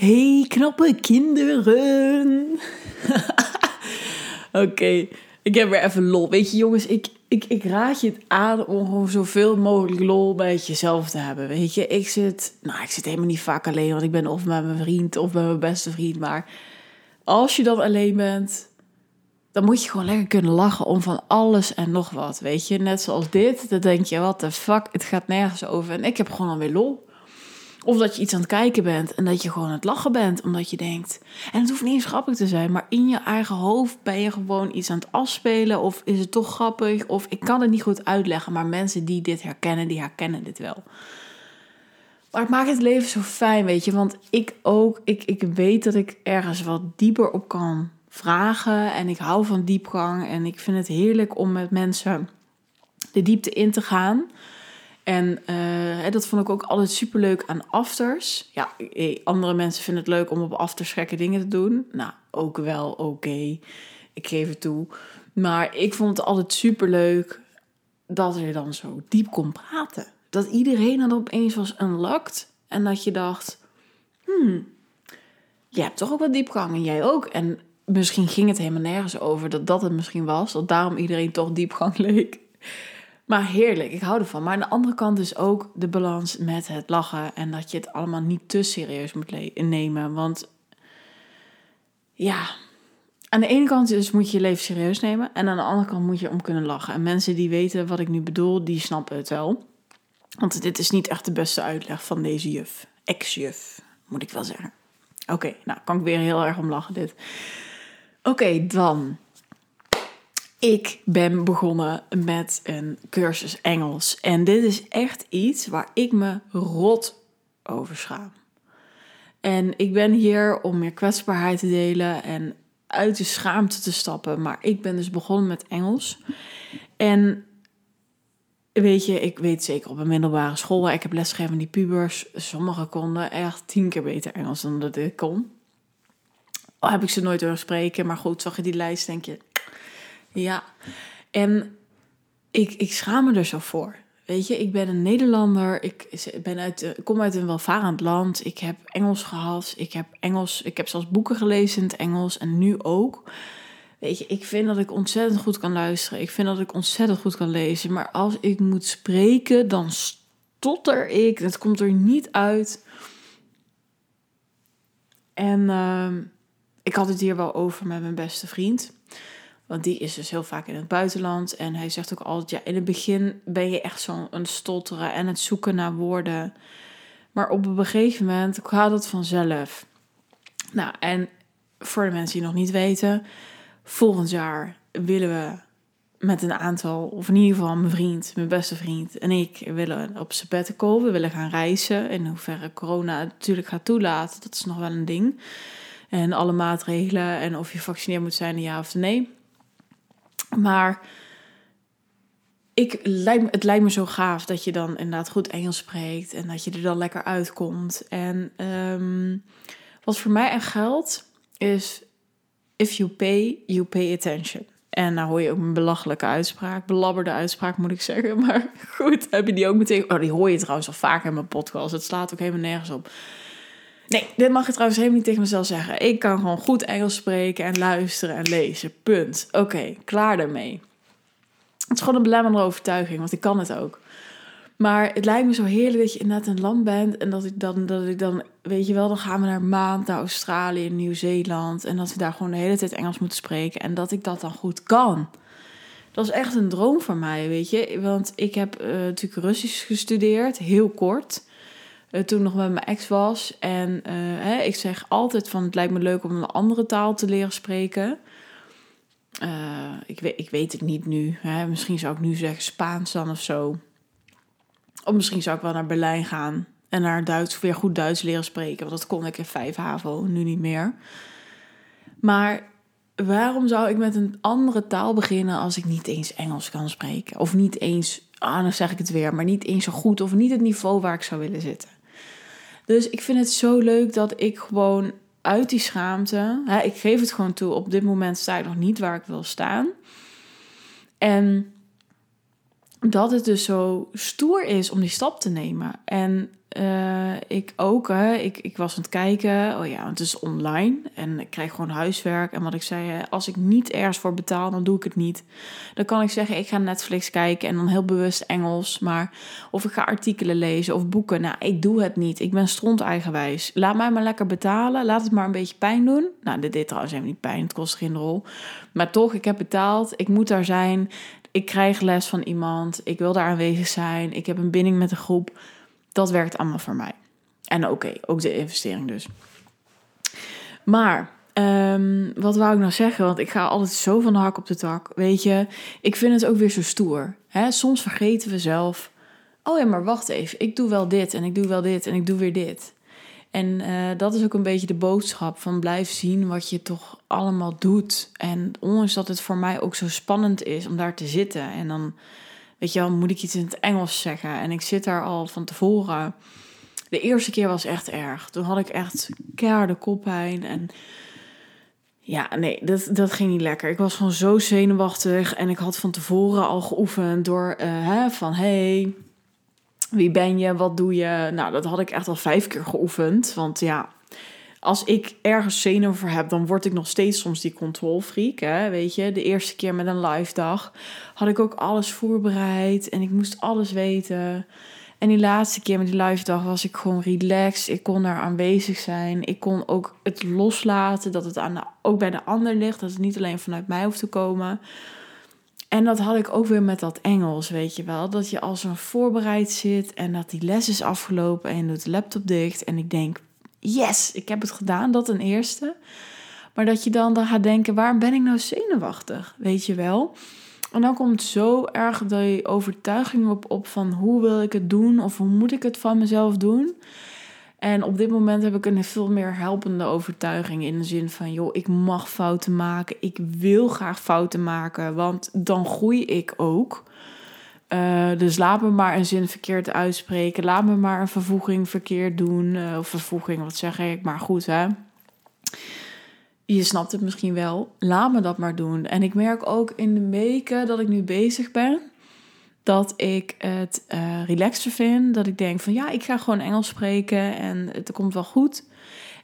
Hey, knappe kinderen. Oké, ik heb weer even lol. Weet je, jongens, ik, ik, ik raad je het aan om gewoon zoveel mogelijk lol bij jezelf te hebben. Weet je, ik zit, nou, ik zit helemaal niet vaak alleen, want ik ben of met mijn vriend of met mijn beste vriend. Maar als je dan alleen bent, dan moet je gewoon lekker kunnen lachen om van alles en nog wat. Weet je, net zoals dit, dan denk je, wat de fuck, het gaat nergens over. En ik heb gewoon alweer lol. Of dat je iets aan het kijken bent en dat je gewoon aan het lachen bent, omdat je denkt. En het hoeft niet eens grappig te zijn, maar in je eigen hoofd ben je gewoon iets aan het afspelen. Of is het toch grappig? Of ik kan het niet goed uitleggen, maar mensen die dit herkennen, die herkennen dit wel. Maar het maakt het leven zo fijn, weet je. Want ik ook, ik, ik weet dat ik ergens wat dieper op kan vragen. En ik hou van diepgang. En ik vind het heerlijk om met mensen de diepte in te gaan. En uh, dat vond ik ook altijd super leuk aan afters. Ja, andere mensen vinden het leuk om op afters gekke dingen te doen. Nou, ook wel oké. Ik geef het toe. Maar ik vond het altijd super leuk dat er dan zo diep kon praten. Dat iedereen dan opeens was unlocked. En dat je dacht, hmm, je hebt toch ook wat diepgang en jij ook. En misschien ging het helemaal nergens over dat dat het misschien was. Dat daarom iedereen toch diepgang leek. Maar heerlijk, ik hou ervan. Maar aan de andere kant is ook de balans met het lachen. En dat je het allemaal niet te serieus moet nemen. Want ja, aan de ene kant dus moet je je leven serieus nemen. En aan de andere kant moet je om kunnen lachen. En mensen die weten wat ik nu bedoel, die snappen het wel. Want dit is niet echt de beste uitleg van deze juf. Ex-juf, moet ik wel zeggen. Oké, nou kan ik weer heel erg om lachen dit. Oké, dan ik ben begonnen met een cursus Engels. En dit is echt iets waar ik me rot over schaam. En ik ben hier om meer kwetsbaarheid te delen en uit de schaamte te stappen. Maar ik ben dus begonnen met Engels. En weet je, ik weet zeker op een middelbare school ik heb lesgegeven die pubers. Sommigen konden echt tien keer beter Engels dan dat ik kon. Al heb ik ze nooit horen spreken, maar goed, zag je die lijst, denk je, ja, en ik, ik schaam me er zo voor. Weet je, ik ben een Nederlander. Ik ben uit, kom uit een welvarend land. Ik heb Engels gehad. Ik heb Engels. Ik heb zelfs boeken gelezen in het Engels en nu ook. Weet je, ik vind dat ik ontzettend goed kan luisteren. Ik vind dat ik ontzettend goed kan lezen. Maar als ik moet spreken, dan stotter ik. Dat komt er niet uit. En uh, ik had het hier wel over met mijn beste vriend. Want die is dus heel vaak in het buitenland. En hij zegt ook altijd: ja, in het begin ben je echt zo'n stotteren en het zoeken naar woorden. Maar op een gegeven moment gaat het vanzelf. Nou, en voor de mensen die nog niet weten, volgend jaar willen we met een aantal, of in ieder geval mijn vriend, mijn beste vriend en ik, willen op sabbatical. We willen gaan reizen. In hoeverre corona natuurlijk gaat toelaten, dat is nog wel een ding. En alle maatregelen en of je gevaccineerd moet zijn, ja of nee. Maar ik, het lijkt me zo gaaf dat je dan inderdaad goed Engels spreekt en dat je er dan lekker uitkomt. En ehm, wat voor mij echt geldt is: if you pay, you pay attention. En nou hoor je ook een belachelijke uitspraak, belabberde uitspraak moet ik zeggen. Maar goed, heb je die ook meteen. Oh, die hoor je trouwens al vaak in mijn podcast. Het slaat ook helemaal nergens op. Nee, dit mag je trouwens helemaal niet tegen mezelf zeggen. Ik kan gewoon goed Engels spreken en luisteren en lezen. Punt. Oké, klaar daarmee. Het is gewoon een belemmerende overtuiging, want ik kan het ook. Maar het lijkt me zo heerlijk dat je inderdaad een land bent. En dat ik dan, dat ik dan, weet je wel, dan gaan we naar maand naar Australië, Nieuw-Zeeland. En dat we daar gewoon de hele tijd Engels moeten spreken. En dat ik dat dan goed kan. Dat is echt een droom voor mij, weet je. Want ik heb uh, natuurlijk Russisch gestudeerd, heel kort. Uh, toen nog met mijn ex was. En uh, hè, ik zeg altijd van het lijkt me leuk om een andere taal te leren spreken. Uh, ik, weet, ik weet het niet nu. Hè. Misschien zou ik nu zeggen Spaans dan of zo. Of misschien zou ik wel naar Berlijn gaan. En naar Duits, weer goed Duits leren spreken. Want dat kon ik in 5 HAVO, nu niet meer. Maar waarom zou ik met een andere taal beginnen als ik niet eens Engels kan spreken? Of niet eens, ah, dan zeg ik het weer, maar niet eens zo goed. Of niet het niveau waar ik zou willen zitten. Dus ik vind het zo leuk dat ik gewoon uit die schaamte, hè, ik geef het gewoon toe, op dit moment sta ik nog niet waar ik wil staan. En dat het dus zo stoer is om die stap te nemen. En eh, ik ook, hè, ik, ik was aan het kijken. Oh ja, het is online en ik krijg gewoon huiswerk. En wat ik zei, als ik niet ergens voor betaal, dan doe ik het niet. Dan kan ik zeggen, ik ga Netflix kijken en dan heel bewust Engels. Maar of ik ga artikelen lezen of boeken. Nou, ik doe het niet. Ik ben stront eigenwijs. Laat mij maar lekker betalen. Laat het maar een beetje pijn doen. Nou, dit deed trouwens helemaal niet pijn. Het kost geen rol. Maar toch, ik heb betaald. Ik moet daar zijn. Ik krijg les van iemand. Ik wil daar aanwezig zijn. Ik heb een binding met de groep dat werkt allemaal voor mij. En oké, ook de investering dus. Maar um, wat wou ik nou zeggen? Want ik ga altijd zo van de hak op de tak. Weet je, ik vind het ook weer zo stoer. Hè? Soms vergeten we zelf. Oh ja, maar wacht even. Ik doe wel dit en ik doe wel dit en ik doe weer dit. En uh, dat is ook een beetje de boodschap van blijf zien wat je toch allemaal doet. En ondanks dat het voor mij ook zo spannend is om daar te zitten. En dan weet je wel, moet ik iets in het Engels zeggen? En ik zit daar al van tevoren. De eerste keer was echt erg. Toen had ik echt keiharde koppijn en... Ja, nee, dat, dat ging niet lekker. Ik was gewoon zo zenuwachtig en ik had van tevoren al geoefend door uh, hè, van hey, wie ben je, wat doe je? Nou, dat had ik echt al vijf keer geoefend, want ja, als ik ergens zenuw voor heb, dan word ik nog steeds soms die controlfreak. Hè? Weet je, de eerste keer met een live dag had ik ook alles voorbereid en ik moest alles weten. En die laatste keer met die live dag was ik gewoon relaxed. Ik kon daar aanwezig zijn. Ik kon ook het loslaten dat het aan ook bij de ander ligt. Dat het niet alleen vanuit mij hoeft te komen. En dat had ik ook weer met dat Engels, weet je wel. Dat je als een voorbereid zit en dat die les is afgelopen en je doet de laptop dicht. En ik denk, yes, ik heb het gedaan, dat een eerste. Maar dat je dan, dan gaat denken, waarom ben ik nou zenuwachtig? Weet je wel? En dan komt zo erg de overtuiging op, op van hoe wil ik het doen of hoe moet ik het van mezelf doen. En op dit moment heb ik een veel meer helpende overtuiging in de zin van, joh, ik mag fouten maken. Ik wil graag fouten maken, want dan groei ik ook. Uh, dus laat me maar een zin verkeerd uitspreken. Laat me maar een vervoeging verkeerd doen. Uh, of vervoeging, wat zeg ik? Maar goed, hè. Je snapt het misschien wel. Laat me dat maar doen. En ik merk ook in de weken dat ik nu bezig ben... dat ik het uh, relaxter vind. Dat ik denk van, ja, ik ga gewoon Engels spreken... en het komt wel goed.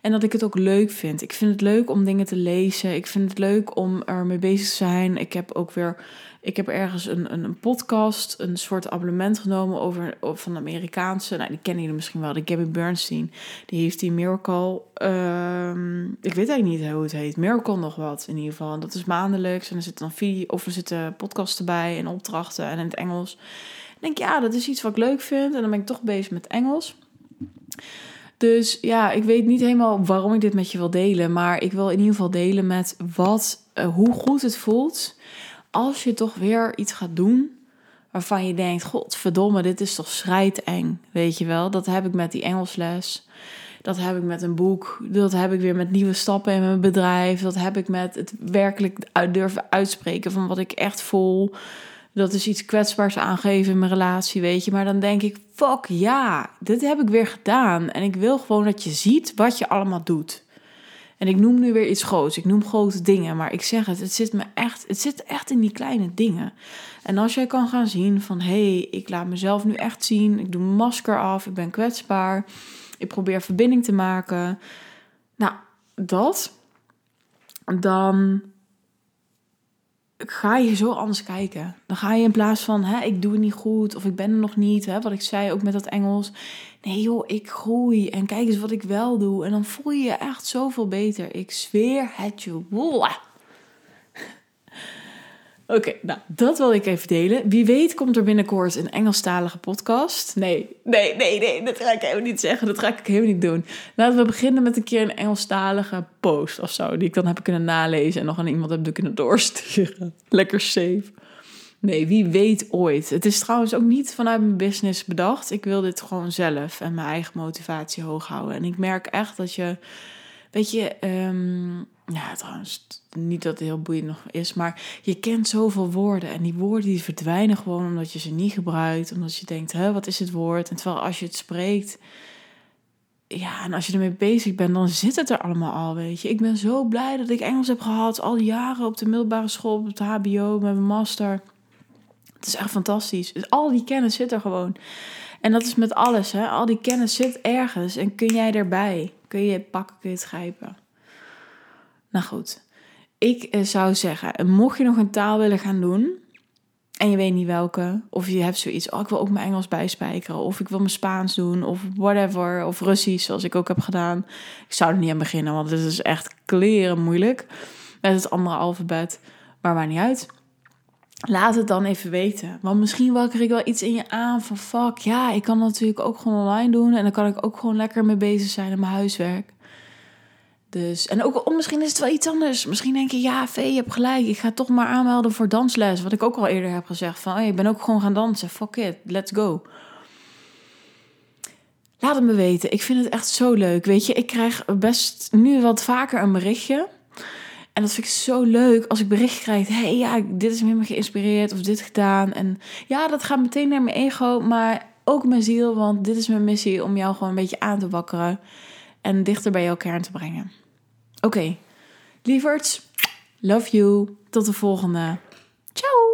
En dat ik het ook leuk vind. Ik vind het leuk om dingen te lezen. Ik vind het leuk om ermee bezig te zijn. Ik heb ook weer ik heb ergens een, een, een, podcast, een soort abonnement genomen over, van de Amerikaanse. Nou, die kennen jullie misschien wel, de Gabby Bernstein. Die heeft die Miracle. Uh, ik weet eigenlijk niet hoe het heet. Miracle nog wat in ieder geval. En dat is maandelijks. En er zitten dan video, of er zitten podcasts erbij en opdrachten en in het Engels. Ik denk, ja, dat is iets wat ik leuk vind. En dan ben ik toch bezig met Engels. Dus ja, ik weet niet helemaal waarom ik dit met je wil delen. Maar ik wil in ieder geval delen met wat, uh, hoe goed het voelt als je toch weer iets gaat doen waarvan je denkt: Godverdomme, dit is toch schrijteng. Weet je wel, dat heb ik met die Engelsles. Dat heb ik met een boek. Dat heb ik weer met nieuwe stappen in mijn bedrijf. Dat heb ik met het werkelijk durven uitspreken van wat ik echt voel. Dat is iets kwetsbaars aangeven in mijn relatie, weet je. Maar dan denk ik: fuck ja, dit heb ik weer gedaan. En ik wil gewoon dat je ziet wat je allemaal doet. En ik noem nu weer iets groots. Ik noem grote dingen. Maar ik zeg het, het zit me echt, het zit echt in die kleine dingen. En als jij kan gaan zien van hé, hey, ik laat mezelf nu echt zien. Ik doe mijn masker af. Ik ben kwetsbaar. Ik probeer verbinding te maken. Nou, dat. Dan ga je zo anders kijken. Dan ga je in plaats van, hè, ik doe het niet goed of ik ben er nog niet, hè, wat ik zei ook met dat Engels. Nee joh, ik groei en kijk eens wat ik wel doe. En dan voel je je echt zoveel beter. Ik zweer het je. Wolla. Oké, nou, dat wil ik even delen. Wie weet komt er binnenkort een Engelstalige podcast. Nee, nee, nee, nee, dat ga ik helemaal niet zeggen. Dat ga ik helemaal niet doen. Laten we beginnen met een keer een Engelstalige post of zo. Die ik dan heb kunnen nalezen en nog aan iemand heb kunnen doorsturen. Lekker safe. Nee, wie weet ooit. Het is trouwens ook niet vanuit mijn business bedacht. Ik wil dit gewoon zelf en mijn eigen motivatie hoog houden. En ik merk echt dat je, weet je, um, ja, trouwens, niet dat het heel boeiend nog is, maar je kent zoveel woorden. En die woorden die verdwijnen gewoon omdat je ze niet gebruikt. Omdat je denkt, hè, wat is het woord? En terwijl als je het spreekt, ja, en als je ermee bezig bent, dan zit het er allemaal al, weet je. Ik ben zo blij dat ik Engels heb gehad, al die jaren op de middelbare school, op het HBO, met mijn master. Het is echt fantastisch. Dus al die kennis zit er gewoon. En dat is met alles, hè. Al die kennis zit ergens en kun jij erbij? Kun je pakken, kun je het grijpen? Nou goed, ik eh, zou zeggen, mocht je nog een taal willen gaan doen en je weet niet welke, of je hebt zoiets, oh ik wil ook mijn Engels bijspijkeren, of ik wil mijn Spaans doen, of whatever, of Russisch, zoals ik ook heb gedaan. Ik zou er niet aan beginnen, want het is echt kleren moeilijk met het andere alfabet, maar maakt niet uit. Laat het dan even weten. Want misschien wakker ik wel iets in je aan van fuck, ja, ik kan natuurlijk ook gewoon online doen en dan kan ik ook gewoon lekker mee bezig zijn in mijn huiswerk. Dus, en ook oh, misschien is het wel iets anders. Misschien denk je, ja, Vee, je hebt gelijk. Ik ga toch maar aanmelden voor dansles. Wat ik ook al eerder heb gezegd. Van, oh, ik ben ook gewoon gaan dansen. Fuck it, let's go. Laat het me weten. Ik vind het echt zo leuk. Weet je, ik krijg best nu wat vaker een berichtje. En dat vind ik zo leuk als ik bericht krijg. hey, ja, dit is me geïnspireerd of dit gedaan. En ja, dat gaat meteen naar mijn ego, maar ook mijn ziel. Want dit is mijn missie om jou gewoon een beetje aan te wakkeren. En dichter bij jouw kern te brengen. Oké, okay. lieverds, love you. Tot de volgende. Ciao!